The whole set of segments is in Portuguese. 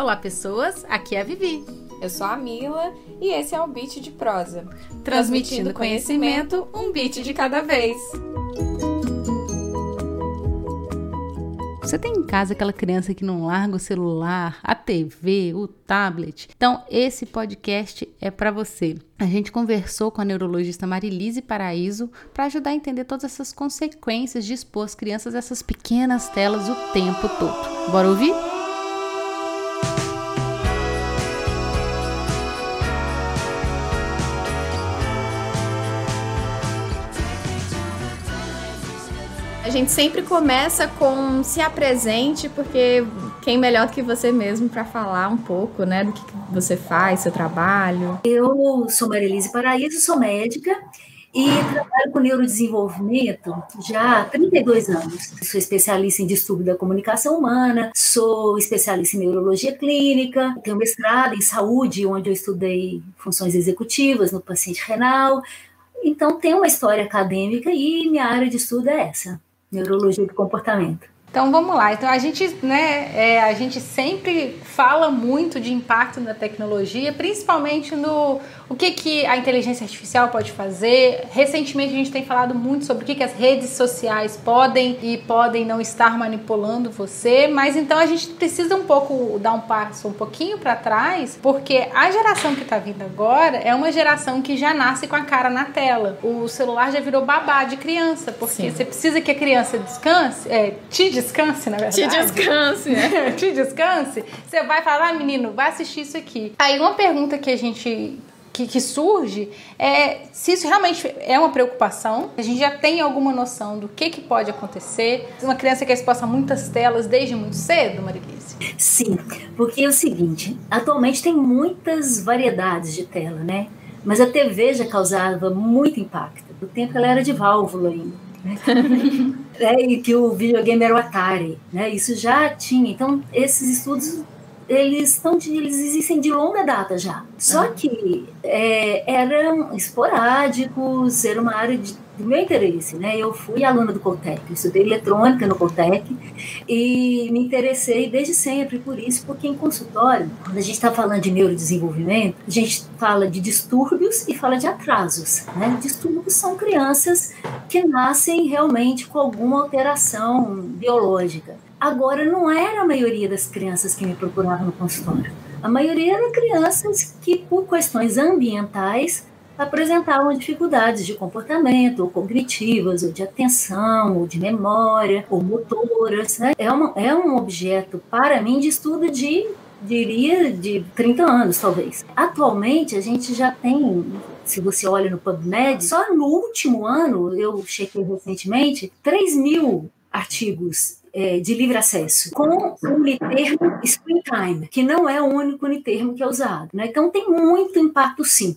Olá, pessoas. Aqui é a Vivi. Eu sou a Mila e esse é o Beat de Prosa. Transmitindo, Transmitindo conhecimento, um beat de cada vez. Você tem em casa aquela criança que não larga o celular, a TV, o tablet? Então, esse podcast é para você. A gente conversou com a neurologista Marilise Paraíso para ajudar a entender todas essas consequências de expor as crianças a essas pequenas telas o tempo todo. Bora ouvir? Gente sempre começa com se apresente, porque quem melhor do que você mesmo para falar um pouco, né, do que você faz, seu trabalho. Eu sou Marilise Paraíso, sou médica e trabalho com neurodesenvolvimento já há 32 anos. Sou especialista em distúrbio da comunicação humana, sou especialista em neurologia clínica, tenho mestrado em saúde, onde eu estudei funções executivas no paciente renal. Então, tenho uma história acadêmica e minha área de estudo é essa neurologia do comportamento. Então vamos lá. Então a gente, né, é, a gente sempre fala muito de impacto na tecnologia, principalmente no o que, que a inteligência artificial pode fazer. Recentemente a gente tem falado muito sobre o que, que as redes sociais podem e podem não estar manipulando você, mas então a gente precisa um pouco dar um passo um pouquinho para trás, porque a geração que está vindo agora é uma geração que já nasce com a cara na tela. O celular já virou babá de criança, porque Sim. você precisa que a criança descanse, é, te descanse, na verdade. Te descanse, né? te descanse. Você vai falar, ah, menino, vai assistir isso aqui. Aí uma pergunta que a gente que, que, surge é se isso realmente é uma preocupação. A gente já tem alguma noção do que, que pode acontecer. Uma criança que é exposta a muitas telas desde muito cedo, Marilise? Sim, porque é o seguinte: atualmente tem muitas variedades de tela, né? Mas a TV já causava muito impacto. No tempo ela era de válvula ainda. Né? é, e que o videogame era o Atari, né? Isso já tinha. Então, esses estudos eles estão eles existem de longa data já. Só uhum. que é, eram esporádicos, era uma área de, do meu interesse, né? Eu fui aluna do Coltec, estudei eletrônica no Coltec e me interessei desde sempre por isso, porque em consultório, quando a gente está falando de neurodesenvolvimento, a gente fala de distúrbios e fala de atrasos, né? Distúrbios são crianças que nascem realmente com alguma alteração biológica. Agora, não era a maioria das crianças que me procuravam no consultório. A maioria eram crianças que, por questões ambientais, apresentavam dificuldades de comportamento, ou cognitivas, ou de atenção, ou de memória, ou motoras. Né? É, uma, é um objeto, para mim, de estudo de, diria, de 30 anos, talvez. Atualmente, a gente já tem se você olha no PubMed, só no último ano, eu chequei recentemente, 3 mil artigos é, de livre acesso, com o unitermo screen time, que não é o único unitermo que é usado. Né? Então tem muito impacto sim.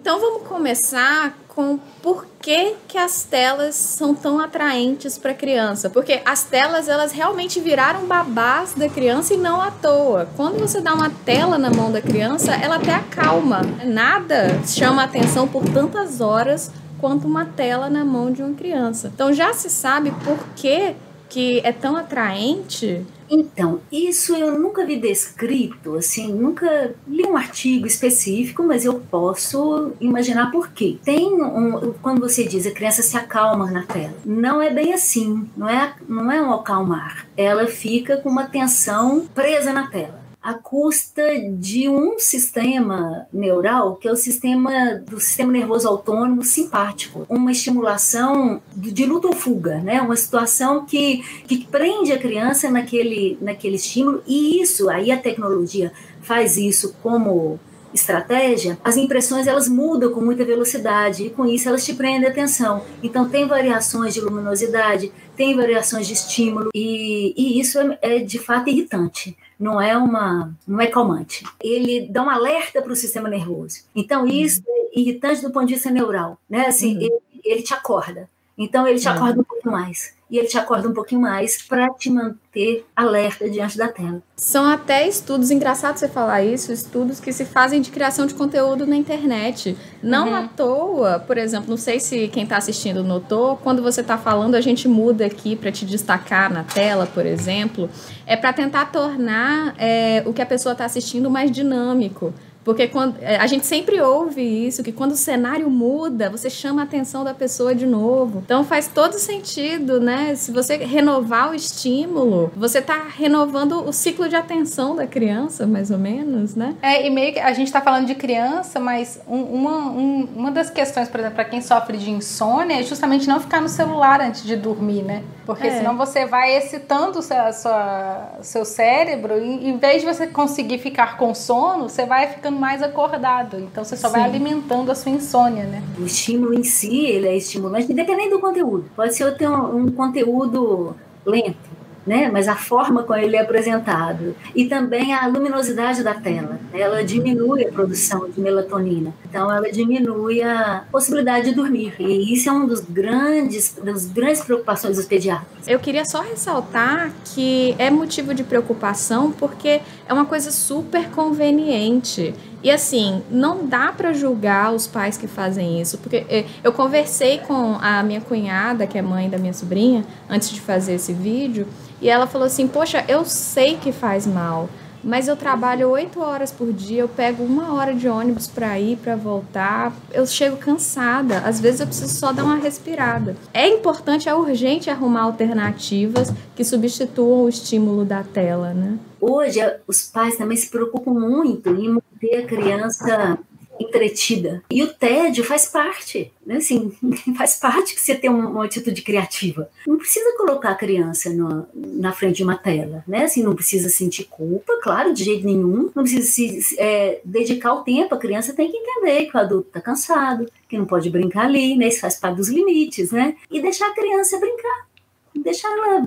Então vamos começar com por que, que as telas são tão atraentes para a criança. Porque as telas elas realmente viraram babás da criança e não à toa. Quando você dá uma tela na mão da criança, ela até acalma. Nada chama atenção por tantas horas quanto uma tela na mão de uma criança. Então já se sabe por que, que é tão atraente então, isso eu nunca vi descrito, assim, nunca li um artigo específico, mas eu posso imaginar por quê. Tem um, quando você diz a criança se acalma na tela, não é bem assim, não é, não é um acalmar. Ela fica com uma tensão presa na tela à custa de um sistema neural, que é o sistema do sistema nervoso autônomo simpático, uma estimulação de luta ou fuga, né? Uma situação que, que prende a criança naquele, naquele estímulo e isso, aí a tecnologia faz isso como estratégia, as impressões elas mudam com muita velocidade e com isso elas te prendem a atenção. Então tem variações de luminosidade, tem variações de estímulo e, e isso é, é de fato irritante não é uma, não é calmante. Ele dá um alerta para o sistema nervoso. Então uhum. isso é irritante do ponto de vista neural, né? Assim, uhum. ele, ele, te acorda. Então ele te uhum. acorda um pouco mais e ele te acorda um pouquinho mais para te manter alerta diante da tela. São até estudos, engraçado você falar isso, estudos que se fazem de criação de conteúdo na internet. Não uhum. à toa, por exemplo, não sei se quem está assistindo notou, quando você está falando, a gente muda aqui para te destacar na tela, por exemplo, é para tentar tornar é, o que a pessoa está assistindo mais dinâmico. Porque quando, é, a gente sempre ouve isso, que quando o cenário muda, você chama a atenção da pessoa de novo. Então faz todo sentido, né? Se você renovar o estímulo, você está renovando o ciclo de atenção da criança, mais ou menos, né? É, e meio que a gente está falando de criança, mas um, uma, um, uma das questões, por exemplo, para quem sofre de insônia, é justamente não ficar no celular antes de dormir, né? Porque é. senão você vai excitando o seu, sua, seu cérebro e em vez de você conseguir ficar com sono, você vai ficando mais acordado. Então você só Sim. vai alimentando a sua insônia, né? O estímulo em si, ele é estimulante, independente do conteúdo. Pode ser ter um, um conteúdo lento né? mas a forma como ele é apresentado. E também a luminosidade da tela. Ela diminui a produção de melatonina. Então, ela diminui a possibilidade de dormir. E isso é um dos grandes, das grandes preocupações dos pediatras. Eu queria só ressaltar que é motivo de preocupação porque é uma coisa super conveniente. E assim, não dá para julgar os pais que fazem isso, porque eh, eu conversei com a minha cunhada, que é mãe da minha sobrinha, antes de fazer esse vídeo, e ela falou assim: Poxa, eu sei que faz mal, mas eu trabalho oito horas por dia, eu pego uma hora de ônibus para ir, para voltar, eu chego cansada. Às vezes eu preciso só dar uma respirada. É importante, é urgente arrumar alternativas que substituam o estímulo da tela, né? Hoje, os pais também se preocupam muito em manter a criança entretida. E o tédio faz parte, né? Assim, faz parte que você tem uma atitude criativa. Não precisa colocar a criança no, na frente de uma tela, né? Assim, não precisa sentir culpa, claro, de jeito nenhum. Não precisa se é, dedicar o tempo. A criança tem que entender que o adulto está cansado, que não pode brincar ali, né? Isso faz parte dos limites, né? E deixar a criança brincar. Deixar ela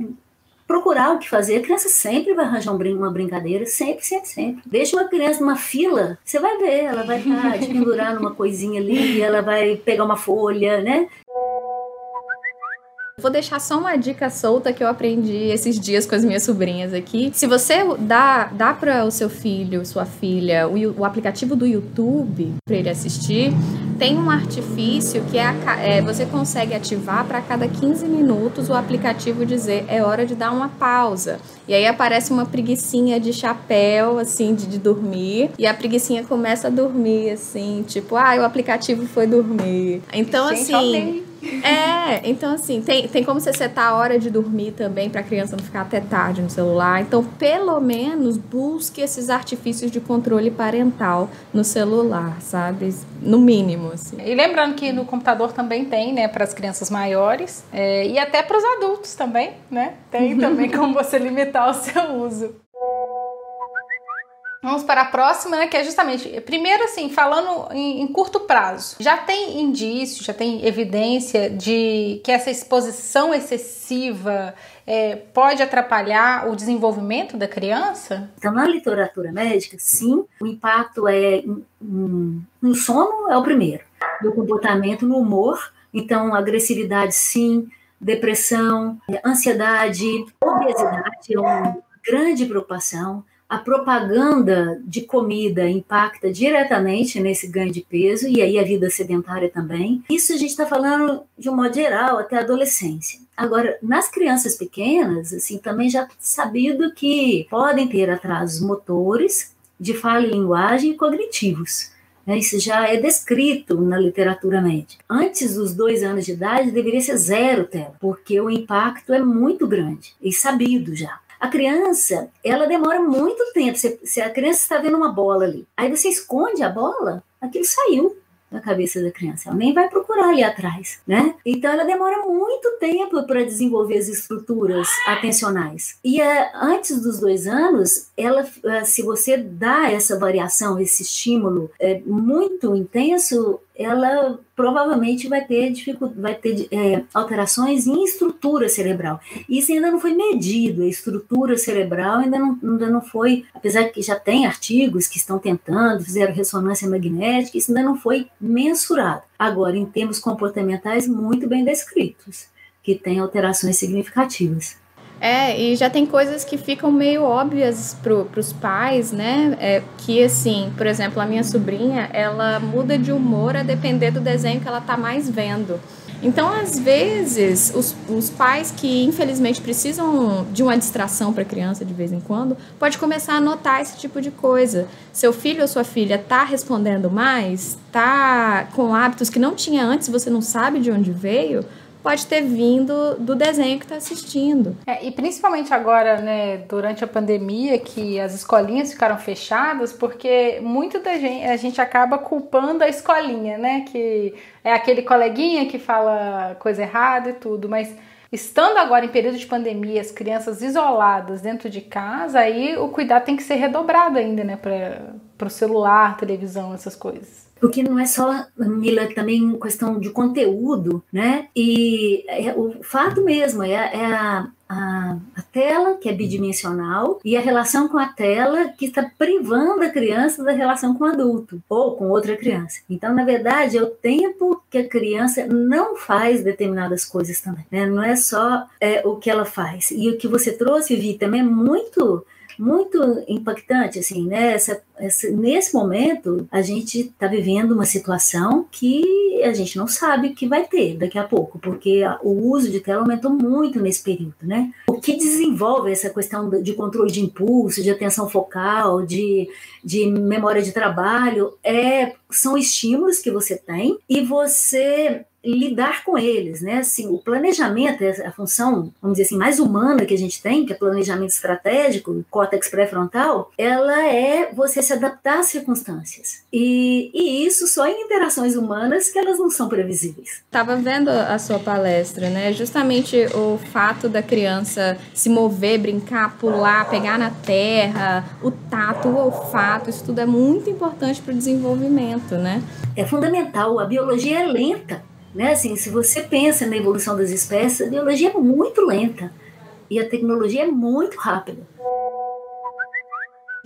procurar o que fazer. A criança sempre vai arranjar uma brincadeira, sempre, sempre, sempre. Deixa uma criança numa fila, você vai ver, ela vai estar de pendurar numa coisinha ali, ela vai pegar uma folha, né? Vou deixar só uma dica solta que eu aprendi esses dias com as minhas sobrinhas aqui. Se você dá, dá para o seu filho, sua filha, o, o aplicativo do YouTube para ele assistir, tem um artifício que é, a, é você consegue ativar para cada 15 minutos o aplicativo dizer é hora de dar uma pausa. E aí aparece uma preguiçinha de chapéu, assim, de, de dormir. E a preguiçinha começa a dormir, assim, tipo, ah, o aplicativo foi dormir. Então, Gente, assim. É, então assim, tem, tem como você setar a hora de dormir também para a criança não ficar até tarde no celular. Então, pelo menos busque esses artifícios de controle parental no celular, sabe? No mínimo, assim. E lembrando que no computador também tem, né, para as crianças maiores é, e até para os adultos também, né? Tem também como você limitar o seu uso. Vamos para a próxima, né, que é justamente, primeiro assim, falando em, em, curto prazo. Já tem indício, já tem evidência de que essa exposição excessiva é, pode atrapalhar o desenvolvimento da criança? Então, na literatura médica, sim, o impacto é no sono é o primeiro, no comportamento, no humor, então agressividade sim, depressão, ansiedade, obesidade é uma grande preocupação a propaganda de comida impacta diretamente nesse ganho de peso e aí a vida sedentária também. Isso a gente está falando de um modo geral até a adolescência. Agora, nas crianças pequenas, assim, também já sabido que podem ter atrasos motores, de fala e linguagem e cognitivos. Né? Isso já é descrito na literatura médica. Antes dos dois anos de idade, deveria ser zero tela, porque o impacto é muito grande e sabido já. A criança, ela demora muito tempo. Se, se a criança está vendo uma bola ali, aí você esconde a bola, aquilo saiu da cabeça da criança. Ela nem vai procurar ali atrás, né? Então ela demora muito tempo para desenvolver as estruturas atencionais. E uh, antes dos dois anos, ela, uh, se você dá essa variação, esse estímulo é, muito intenso, ela provavelmente vai ter, dificuldade, vai ter é, alterações em estrutura cerebral. Isso ainda não foi medido, a estrutura cerebral ainda não, ainda não foi, apesar que já tem artigos que estão tentando, fizeram ressonância magnética, isso ainda não foi mensurado. Agora, em termos comportamentais, muito bem descritos, que tem alterações significativas. É, e já tem coisas que ficam meio óbvias pro, pros pais, né? É, que assim, por exemplo, a minha sobrinha, ela muda de humor a depender do desenho que ela tá mais vendo. Então, às vezes, os, os pais que infelizmente precisam de uma distração para a criança de vez em quando, pode começar a notar esse tipo de coisa. Seu filho ou sua filha tá respondendo mais, tá com hábitos que não tinha antes, você não sabe de onde veio, pode ter vindo do desenho que está assistindo. É, e principalmente agora, né, durante a pandemia, que as escolinhas ficaram fechadas, porque muito da gente, a gente acaba culpando a escolinha, né, que é aquele coleguinha que fala coisa errada e tudo, mas estando agora em período de pandemia, as crianças isoladas dentro de casa, aí o cuidado tem que ser redobrado ainda, né, para o celular, televisão, essas coisas porque não é só, Mila, também questão de conteúdo, né? E é, o fato mesmo é, é a, a, a, tela, que é bidimensional, e a relação com a tela que está privando a criança da relação com o adulto ou com outra criança. Então, na verdade, é o tempo que a criança não faz determinadas coisas também. Né? Não é só é, o que ela faz. E o que você trouxe, Vi, também é muito muito impactante, assim, né? Essa, essa, nesse momento, a gente está vivendo uma situação que a gente não sabe que vai ter daqui a pouco, porque o uso de tela aumentou muito nesse período, né? O que desenvolve essa questão de controle de impulso, de atenção focal, de, de memória de trabalho, é, são estímulos que você tem e você lidar com eles, né? Assim, o planejamento é a função, vamos dizer assim, mais humana que a gente tem, que é planejamento estratégico, córtex pré-frontal, ela é você se adaptar às circunstâncias. E, e isso só em interações humanas que elas não são previsíveis. Tava vendo a sua palestra, né? Justamente o fato da criança se mover, brincar, pular, pegar na terra, o tato, o olfato, isso tudo é muito importante para o desenvolvimento, né? É fundamental. A biologia é lenta né? Assim, se você pensa na evolução das espécies, a biologia é muito lenta e a tecnologia é muito rápida.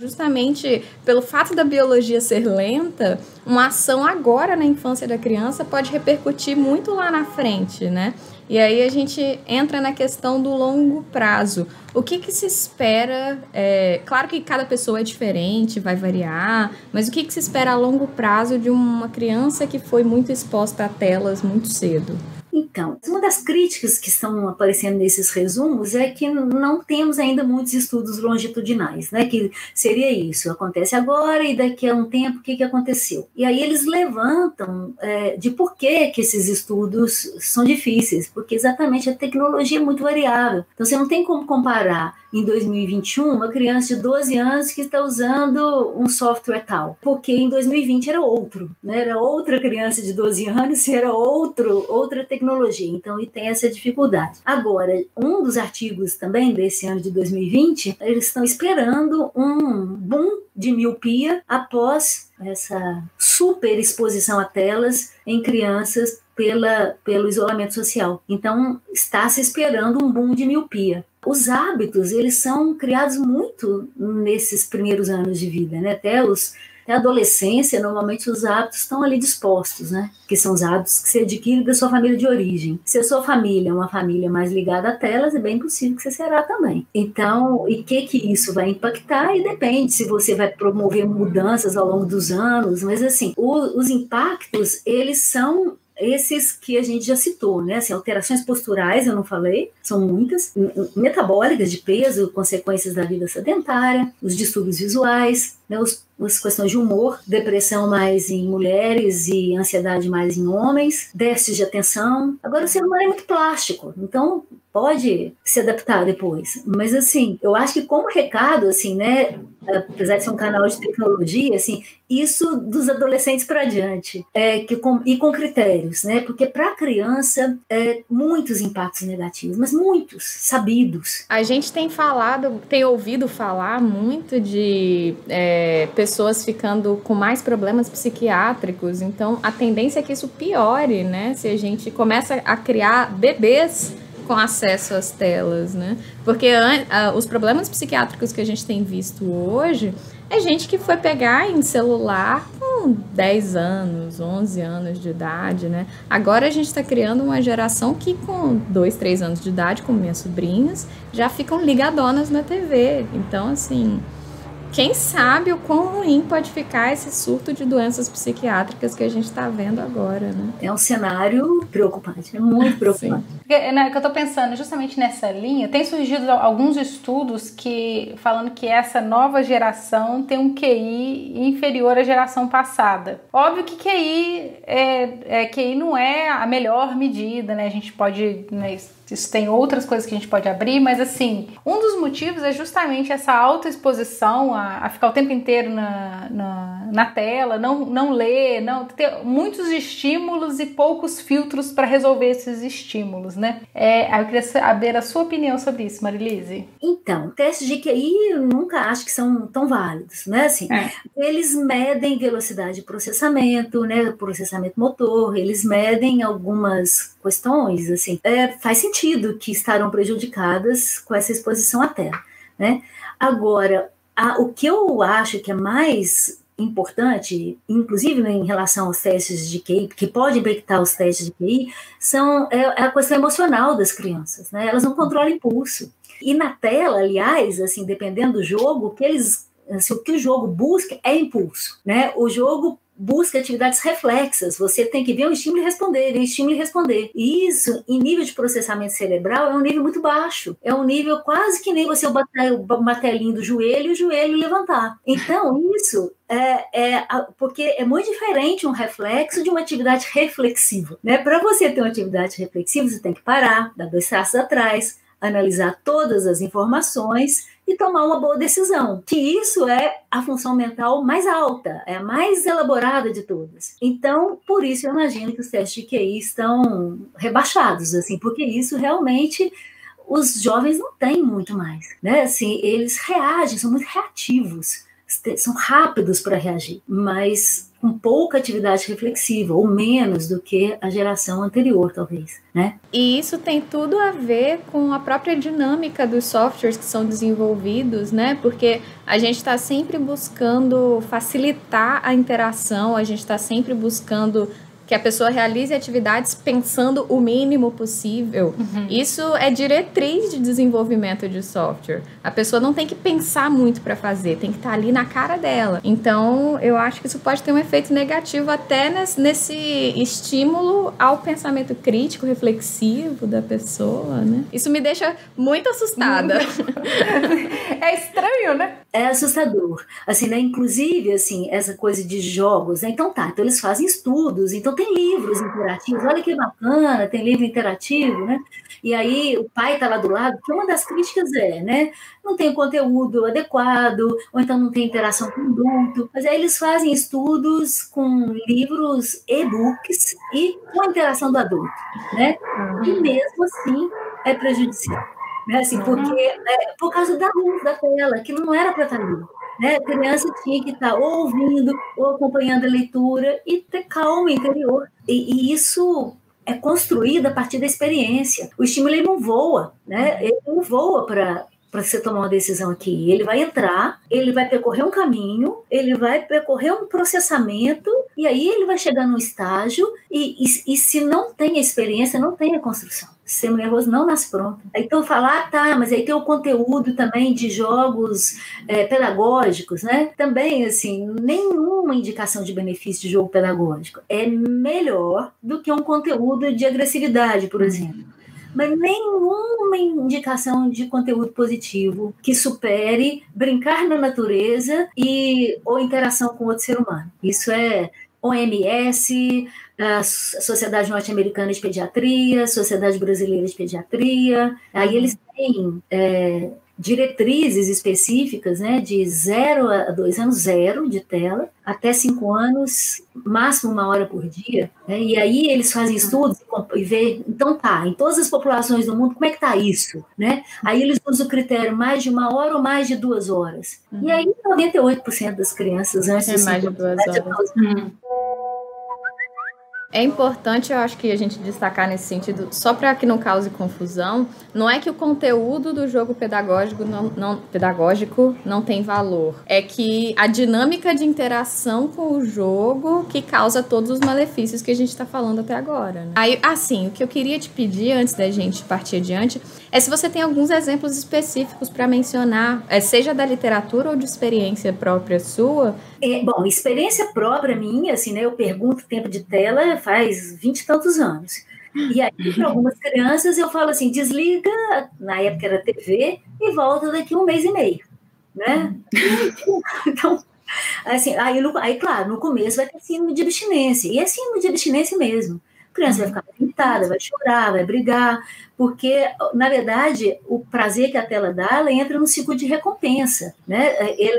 Justamente pelo fato da biologia ser lenta, uma ação agora na infância da criança pode repercutir muito lá na frente, né? E aí a gente entra na questão do longo prazo. O que, que se espera? É, claro que cada pessoa é diferente, vai variar, mas o que, que se espera a longo prazo de uma criança que foi muito exposta a telas muito cedo? Então, uma das críticas que estão aparecendo nesses resumos é que não temos ainda muitos estudos longitudinais, né? Que seria isso, acontece agora e daqui a um tempo o que, que aconteceu? E aí eles levantam é, de por que, que esses estudos são difíceis, porque exatamente a tecnologia é muito variável. Então você não tem como comparar em 2021 uma criança de 12 anos que está usando um software tal, porque em 2020 era outro, né? Era outra criança de 12 anos, era outro, outra tecnologia. Então, e tem essa dificuldade. Agora, um dos artigos também desse ano de 2020, eles estão esperando um boom de miopia após essa super exposição a telas em crianças pela, pelo isolamento social. Então, está se esperando um boom de miopia. Os hábitos, eles são criados muito nesses primeiros anos de vida, né? Até os até a adolescência, normalmente os hábitos estão ali dispostos, né? Que são os hábitos que você adquire da sua família de origem. Se a sua família é uma família mais ligada a telas, é bem possível que você será também. Então, e que que isso vai impactar? E depende se você vai promover mudanças ao longo dos anos, mas assim, o, os impactos, eles são esses que a gente já citou, né? Assim, alterações posturais, eu não falei, são muitas, metabólicas de peso, consequências da vida sedentária, os distúrbios visuais, né? Os, as questões de humor, depressão mais em mulheres e ansiedade mais em homens, déficit de atenção. Agora, o ser humano é muito plástico, então pode se adaptar depois. Mas assim, eu acho que como recado, assim, né, apesar de ser um canal de tecnologia, assim, isso dos adolescentes para diante, é, que com, e com critérios, né? Porque para a criança, é, muitos impactos negativos, mas muitos, sabidos. A gente tem falado, tem ouvido falar muito de é, pessoas ficando com mais problemas psiquiátricos, então a tendência é que isso piore, né? Se a gente começa a criar bebês com acesso às telas, né? Porque uh, os problemas psiquiátricos que a gente tem visto hoje é gente que foi pegar em celular com 10 anos, 11 anos de idade, né? Agora a gente está criando uma geração que com 2, 3 anos de idade, como minhas sobrinhas, já ficam ligadonas na TV. Então, assim, quem sabe o quão ruim pode ficar esse surto de doenças psiquiátricas que a gente está vendo agora, né? É um cenário preocupante, é muito preocupante. Porque, né, que eu estou pensando justamente nessa linha, tem surgido alguns estudos que falando que essa nova geração tem um QI inferior à geração passada. Óbvio que QI, é, é, QI não é a melhor medida, né? A gente pode né, isso tem outras coisas que a gente pode abrir, mas assim, um dos motivos é justamente essa autoexposição a, a ficar o tempo inteiro na, na, na, tela, não, não ler, não ter muitos estímulos e poucos filtros para resolver esses estímulos, né? É, eu queria saber a sua opinião sobre isso, Marilise. Então, testes de QI eu nunca acho que são tão válidos, né? Assim, é. eles medem velocidade de processamento, né? Processamento motor, eles medem algumas questões, assim, é, faz sentido que estarão prejudicadas com essa exposição à terra, né? Agora, a, o que eu acho que é mais importante, inclusive né, em relação aos testes de QI, que pode impactar os testes de QI, são, é, é a questão emocional das crianças, né? Elas não controlam impulso. E na tela, aliás, assim, dependendo do jogo, que eles, assim, o que o jogo busca é impulso, né? O jogo busca atividades reflexas. Você tem que ver um estímulo e responder, ver um estímulo e responder. E isso, em nível de processamento cerebral, é um nível muito baixo. É um nível quase que nem você bater o martelinho do joelho e o joelho levantar. Então, isso é, é, porque é muito diferente um reflexo de uma atividade reflexiva. Né? Para você ter uma atividade reflexiva, você tem que parar, dar dois passos atrás, analisar todas as informações e tomar uma boa decisão. Que isso é a função mental mais alta, é a mais elaborada de todas. Então, por isso eu imagino que os testes de QI estão rebaixados, assim, porque isso realmente os jovens não têm muito mais, né? Assim, eles reagem, são muito reativos, são rápidos para reagir, mas com pouca atividade reflexiva, ou menos do que a geração anterior, talvez, né? E isso tem tudo a ver com a própria dinâmica dos softwares que são desenvolvidos, né? Porque a gente está sempre buscando facilitar a interação, a gente está sempre buscando que a pessoa realize atividades pensando o mínimo possível. Uhum. Isso é diretriz de desenvolvimento de software. A pessoa não tem que pensar muito para fazer, tem que estar tá ali na cara dela. Então, eu acho que isso pode ter um efeito negativo até nesse estímulo ao pensamento crítico, reflexivo da pessoa, né? Isso me deixa muito assustada. é estranho, né? É assustador. Assim, né? Inclusive, assim, essa coisa de jogos, né? Então tá, então eles fazem estudos, então tem livros interativos, olha que bacana, tem livro interativo, né? E aí o pai está lá do lado, que uma das críticas é, né? Não tem conteúdo adequado, ou então não tem interação com o adulto. Mas aí eles fazem estudos com livros, e-books e com a interação do adulto, né? E mesmo assim é prejudicial. Né? Assim, porque é, por causa da luz da tela, que não era para estar ali. Né? A criança tinha que estar ou ouvindo ou acompanhando a leitura e ter calma interior. E, e isso é construído a partir da experiência. O estímulo ele não voa, né? Ele não voa para para você tomar uma decisão aqui. Ele vai entrar, ele vai percorrer um caminho, ele vai percorrer um processamento, e aí ele vai chegar num estágio, e, e, e se não tem experiência, não tem a construção. Sistema nervoso não nasce pronto. Então, falar, ah, tá, mas aí tem o conteúdo também de jogos é, pedagógicos, né? Também, assim, nenhuma indicação de benefício de jogo pedagógico é melhor do que um conteúdo de agressividade, por exemplo mas nenhuma indicação de conteúdo positivo que supere brincar na natureza e ou interação com outro ser humano. Isso é OMS, a Sociedade Norte-Americana de Pediatria, Sociedade Brasileira de Pediatria. Aí eles têm é, diretrizes específicas, né, de zero a dois anos, zero de tela, até cinco anos, máximo uma hora por dia. Né, e aí eles fazem estudos e vê, então tá, em todas as populações do mundo, como é que tá isso? Né? Aí eles usam o critério mais de uma hora ou mais de duas horas. Uhum. E aí 98% das crianças antes é de mais de duas horas. Uhum. É importante, eu acho que a gente destacar nesse sentido, só para que não cause confusão, não é que o conteúdo do jogo pedagógico não, não, pedagógico não tem valor. É que a dinâmica de interação com o jogo que causa todos os malefícios que a gente está falando até agora. Né? Aí, assim, o que eu queria te pedir antes da gente partir adiante é se você tem alguns exemplos específicos para mencionar, é, seja da literatura ou de experiência própria sua. É, bom, experiência própria minha, assim, né? Eu pergunto tempo de tela faz vinte e tantos anos. E aí, para algumas crianças, eu falo assim: desliga, na época era TV, e volta daqui um mês e meio. Né? Então, assim, aí, aí, claro, no começo vai ter síndrome de abstinência, e é síndrome de abstinência mesmo. A criança vai ficar irritada, vai chorar, vai brigar, porque, na verdade, o prazer que a tela dá, ela entra no ciclo de recompensa. Né?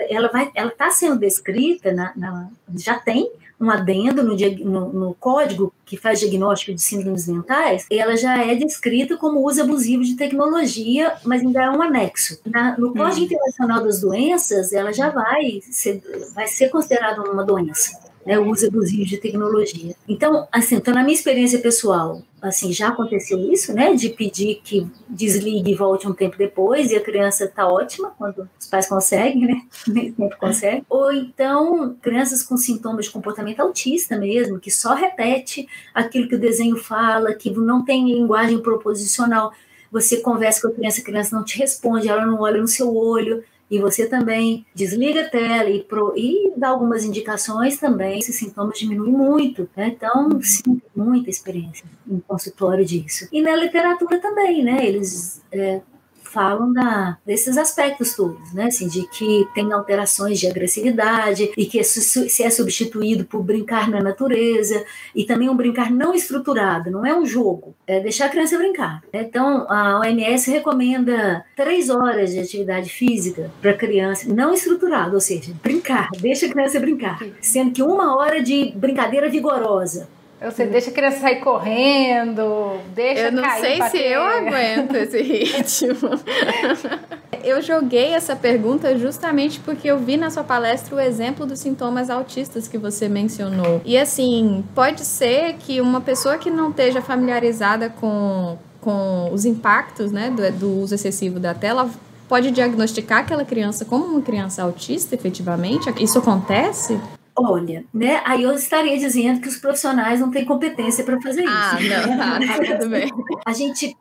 Ela está sendo descrita, na, na, já tem um adendo no, no, no, código que faz diagnóstico de síndromes mentais, ela já é descrita como uso abusivo de tecnologia, mas ainda é um anexo. Na, no Código hum. Internacional das Doenças, ela já vai ser, vai ser considerada uma doença né, o uso abusivo de tecnologia. Então, assim, então, na minha experiência pessoal, assim, já aconteceu isso, né, de pedir que desligue e volte um tempo depois, e a criança está ótima, quando os pais conseguem, né, nem sempre conseguem. Ou então, crianças com sintomas de comportamento autista mesmo, que só repete aquilo que o desenho fala, que não tem linguagem proposicional. Você conversa com a criança, a criança não te responde, ela não olha no seu olho, e você também desliga a tela e, pro, e dá algumas indicações também, esses sintomas diminuem muito. Né? Então, sim, muita experiência em consultório disso. E na literatura também, né? Eles é, falam da, desses aspectos todos, né? Assim, de que tem alterações de agressividade e que se é substituído por brincar na natureza e também um brincar não estruturado, não é um jogo, é deixar a criança brincar. Né? Então, a OMS recomenda três horas de atividade física para criança não estruturada, ou seja, brincar, deixa a criança brincar, sendo que uma hora de brincadeira vigorosa você deixa a criança sair correndo, deixa Eu não cair sei se eu aguento esse ritmo. eu joguei essa pergunta justamente porque eu vi na sua palestra o exemplo dos sintomas autistas que você mencionou. E assim, pode ser que uma pessoa que não esteja familiarizada com, com os impactos né, do, do uso excessivo da tela pode diagnosticar aquela criança como uma criança autista, efetivamente? Isso acontece? Olha, né? Aí eu estaria dizendo que os profissionais não têm competência para fazer ah, isso. Ah, não, tá, tá, tudo bem. A gente,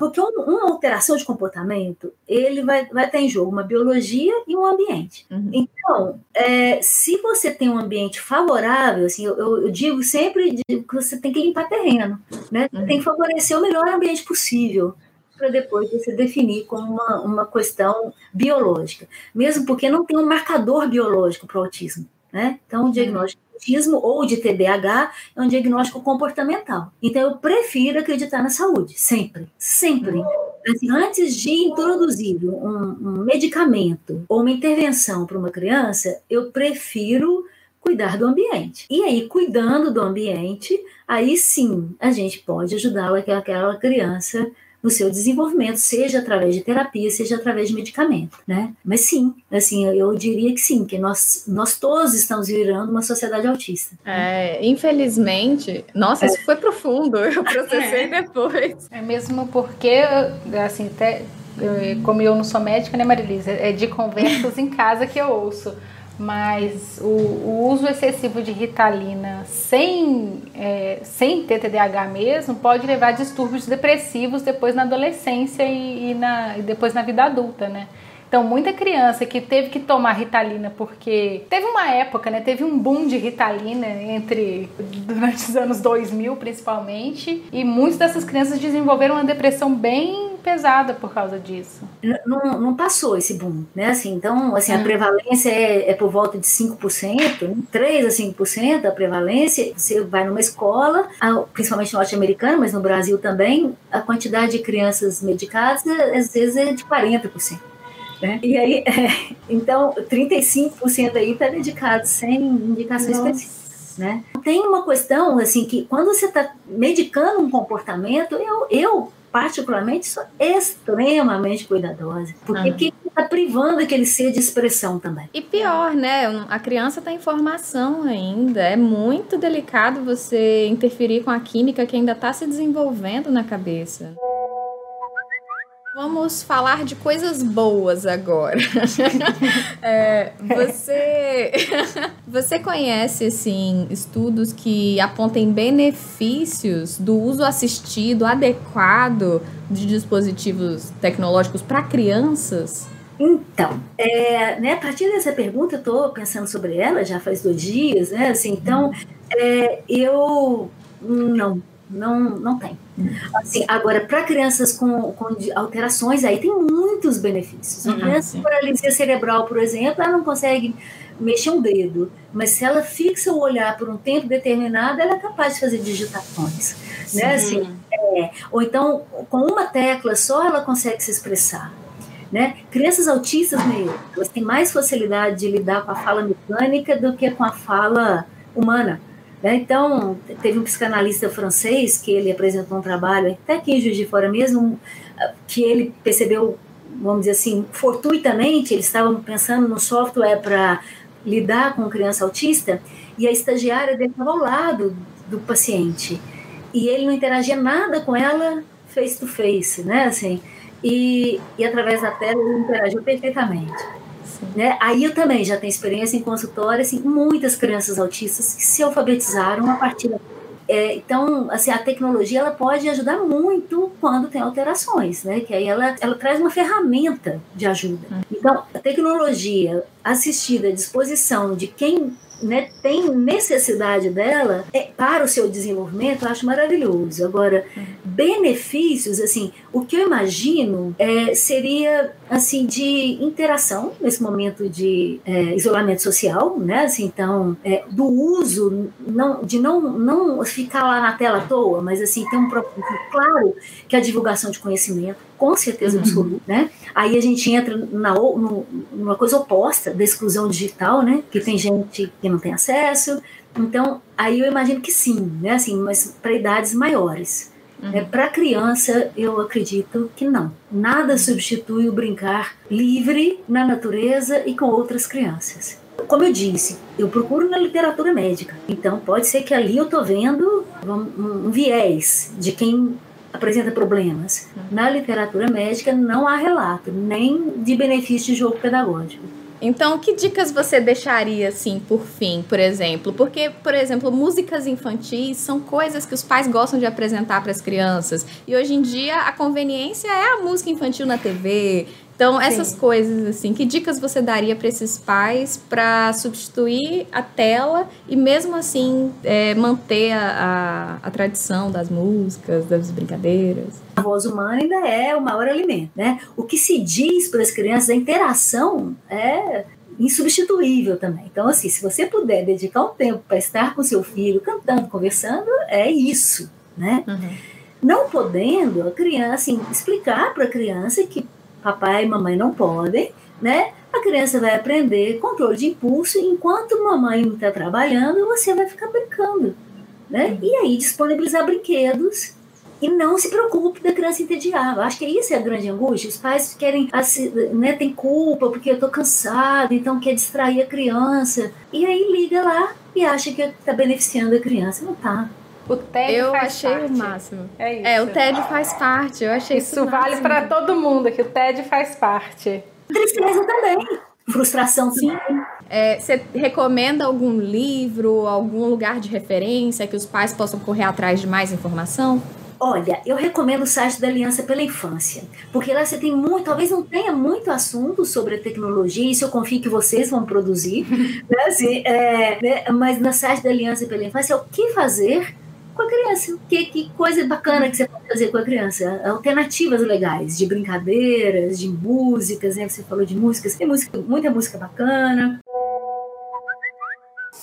porque uma alteração de comportamento, ele vai, vai ter em jogo uma biologia e um ambiente. Uhum. Então, é, se você tem um ambiente favorável, assim, eu, eu digo sempre que você tem que limpar terreno, né? Uhum. Tem que favorecer o melhor ambiente possível para depois você definir como uma, uma questão biológica, mesmo porque não tem um marcador biológico para o autismo. Né? Então, o diagnóstico de autismo ou de TDAH é um diagnóstico comportamental. Então, eu prefiro acreditar na saúde, sempre, sempre. Assim, antes de introduzir um, um medicamento ou uma intervenção para uma criança, eu prefiro cuidar do ambiente. E aí, cuidando do ambiente, aí sim a gente pode ajudar aquela criança no seu desenvolvimento, seja através de terapia, seja através de medicamento, né? Mas sim, assim, eu diria que sim, que nós, nós todos estamos virando uma sociedade autista. É, infelizmente, nossa, é. isso foi profundo, eu processei é. depois. É mesmo porque, assim, até, como eu não sou médica, né, Marilisa, é de conversas em casa que eu ouço mas o, o, uso excessivo de ritalina sem, é, sem ter TDAH mesmo pode levar a distúrbios depressivos depois na adolescência e, e, na, e depois na vida adulta, né? Então, muita criança que teve que tomar Ritalina porque teve uma época, né? Teve um boom de Ritalina entre durante os anos 2000, principalmente, e muitas dessas crianças desenvolveram uma depressão bem pesada por causa disso. Não, não passou esse boom, né? Assim, então, assim, a prevalência é, é, por volta de 5%, 3 a 5% a prevalência. Você vai numa escola, principalmente norte-americana, mas no Brasil também, a quantidade de crianças medicadas às vezes é de 40%. Né? E aí, é, então, 35% aí está dedicado sem indicação específica. Né? Tem uma questão assim que quando você está medicando um comportamento, eu, eu particularmente, sou extremamente cuidadosa. Porque uhum. que está privando aquele ser de expressão também. E pior, né? A criança está em formação ainda. É muito delicado você interferir com a química que ainda está se desenvolvendo na cabeça. Vamos falar de coisas boas agora. é, você, você conhece assim estudos que apontem benefícios do uso assistido adequado de dispositivos tecnológicos para crianças? Então, é, né, a partir dessa pergunta, eu estou pensando sobre ela já faz dois dias, né? Assim, então, é, eu não não, não tem. Assim, agora, para crianças com, com alterações, aí tem muitos benefícios. Uma uhum, criança com paralisia cerebral, por exemplo, ela não consegue mexer um dedo, mas se ela fixa o olhar por um tempo determinado, ela é capaz de fazer digitações. Né? Assim, é, ou então, com uma tecla só, ela consegue se expressar. Né? Crianças autistas mesmo, elas têm mais facilidade de lidar com a fala mecânica do que com a fala humana. Né? Então, teve um psicanalista francês que ele apresentou um trabalho, até aqui em Juiz de Fora mesmo, que ele percebeu, vamos dizer assim, fortuitamente, eles estavam pensando no software para lidar com criança autista, e a estagiária dele estava ao lado do paciente. E ele não interagia nada com ela face to face, né? Assim, e, e através da tela ele interagiu perfeitamente. Né? Aí eu também já tenho experiência em consultório, assim, muitas crianças autistas que se alfabetizaram a partir da é, então, assim, a tecnologia ela pode ajudar muito quando tem alterações, né? Que aí ela, ela traz uma ferramenta de ajuda. Hum. Então, a tecnologia assistida à disposição de quem né, tem necessidade dela é, para o seu desenvolvimento, eu acho maravilhoso. Agora, benefícios, assim, o que eu imagino é, seria assim de interação nesse momento de é, isolamento social, né? Assim, então, é, do uso, não, de não, não ficar lá na tela à toa, mas assim, ter um propósito claro que a divulgação de conhecimento, com certeza uhum. absoluta, né? Aí a gente entra na, no, numa coisa oposta da exclusão digital, né? Que tem gente que não tem acesso. Então, aí eu imagino que sim, né? Assim, mas para idades maiores. Uhum. É, para criança, eu acredito que não. Nada substitui o brincar livre na natureza e com outras crianças. Como eu disse, eu procuro na literatura médica. Então, pode ser que ali eu estou vendo um, um viés de quem apresenta problemas. Na literatura médica não há relato, nem de benefício de jogo pedagógico. Então, que dicas você deixaria, assim, por fim, por exemplo? Porque, por exemplo, músicas infantis são coisas que os pais gostam de apresentar para as crianças. E hoje em dia, a conveniência é a música infantil na TV, então, essas Sim. coisas, assim, que dicas você daria para esses pais para substituir a tela e mesmo assim é, manter a, a, a, tradição das músicas, das brincadeiras? A voz humana ainda é o maior alimento, né? O que se diz para as crianças, a interação é insubstituível também. Então, assim, se você puder dedicar um tempo para estar com seu filho, cantando, conversando, é isso, né? Uhum. Não podendo, a criança, assim, explicar para a criança que papai e mamãe não podem, né? A criança vai aprender controle de impulso, enquanto mamãe não está trabalhando, você vai ficar brincando, né? E aí disponibilizar brinquedos e não se preocupe da criança entediar. Acho que isso é a grande angústia. Os pais querem, assim, né, tem culpa porque eu estou cansado, então quer distrair a criança. E aí liga lá e acha que está beneficiando a criança. Não está. O TED eu faz achei parte. o máximo. É isso. É, o TED faz parte. Eu achei isso. Isso vale para todo mundo, que o TED faz parte. Tristeza também. Frustração Sim. É, você recomenda algum livro, algum lugar de referência que os pais possam correr atrás de mais informação? Olha, eu recomendo o site da Aliança pela Infância, porque lá você tem muito, talvez não tenha muito assunto sobre a tecnologia, isso eu confio que vocês vão produzir, né? Assim, é, né? mas no site da Aliança pela Infância é o que fazer com a criança. Que, que coisa bacana que você pode fazer com a criança. Alternativas legais, de brincadeiras, de músicas, né? Você falou de músicas, tem música, muita música bacana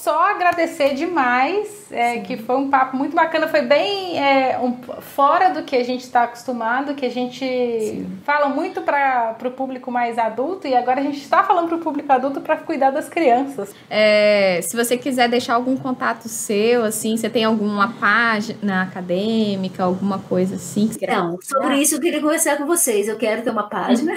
só agradecer demais, é, que foi um papo muito bacana, foi bem é, um, fora do que a gente está acostumado, que a gente Sim. fala muito para o público mais adulto e agora a gente está falando para o público adulto para cuidar das crianças. É, se você quiser deixar algum contato seu, assim, você tem alguma página acadêmica, alguma coisa assim? Não, sobre isso eu queria conversar com vocês. Eu quero ter uma página.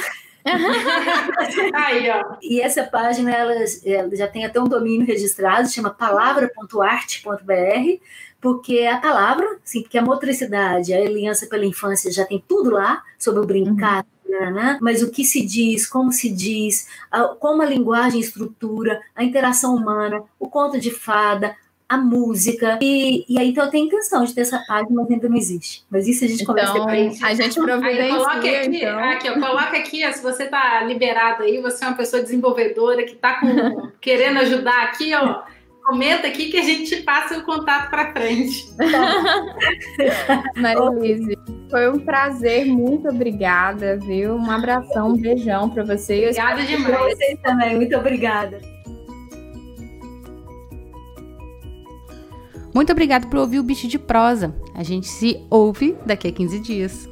Aí, ó. E essa página ela, ela, já tem até um domínio registrado, chama palavra.arte.br, porque a palavra, sim, porque a motricidade, a aliança pela infância já tem tudo lá sobre o brincar. Uhum. Né? Mas o que se diz, como se diz, como a linguagem estrutura, a interação humana, o conto de fada, a música. E, e aí, então, eu tenho intenção de ter essa página, mas ainda não existe. Mas isso a gente então, conversa A gente providencia, coloca aqui, então. aqui, ó, coloca aqui, ó, se você tá liberado aí, você é uma pessoa desenvolvedora que tá com, querendo ajudar aqui, ó, comenta aqui que a gente passa o contato para frente. Marilise, foi um prazer, muito obrigada, viu? Um abração, um beijão para vocês. Obrigada demais. Para vocês também, muito obrigada. Muito obrigado por ouvir o Bicho de Prosa. A gente se ouve daqui a 15 dias.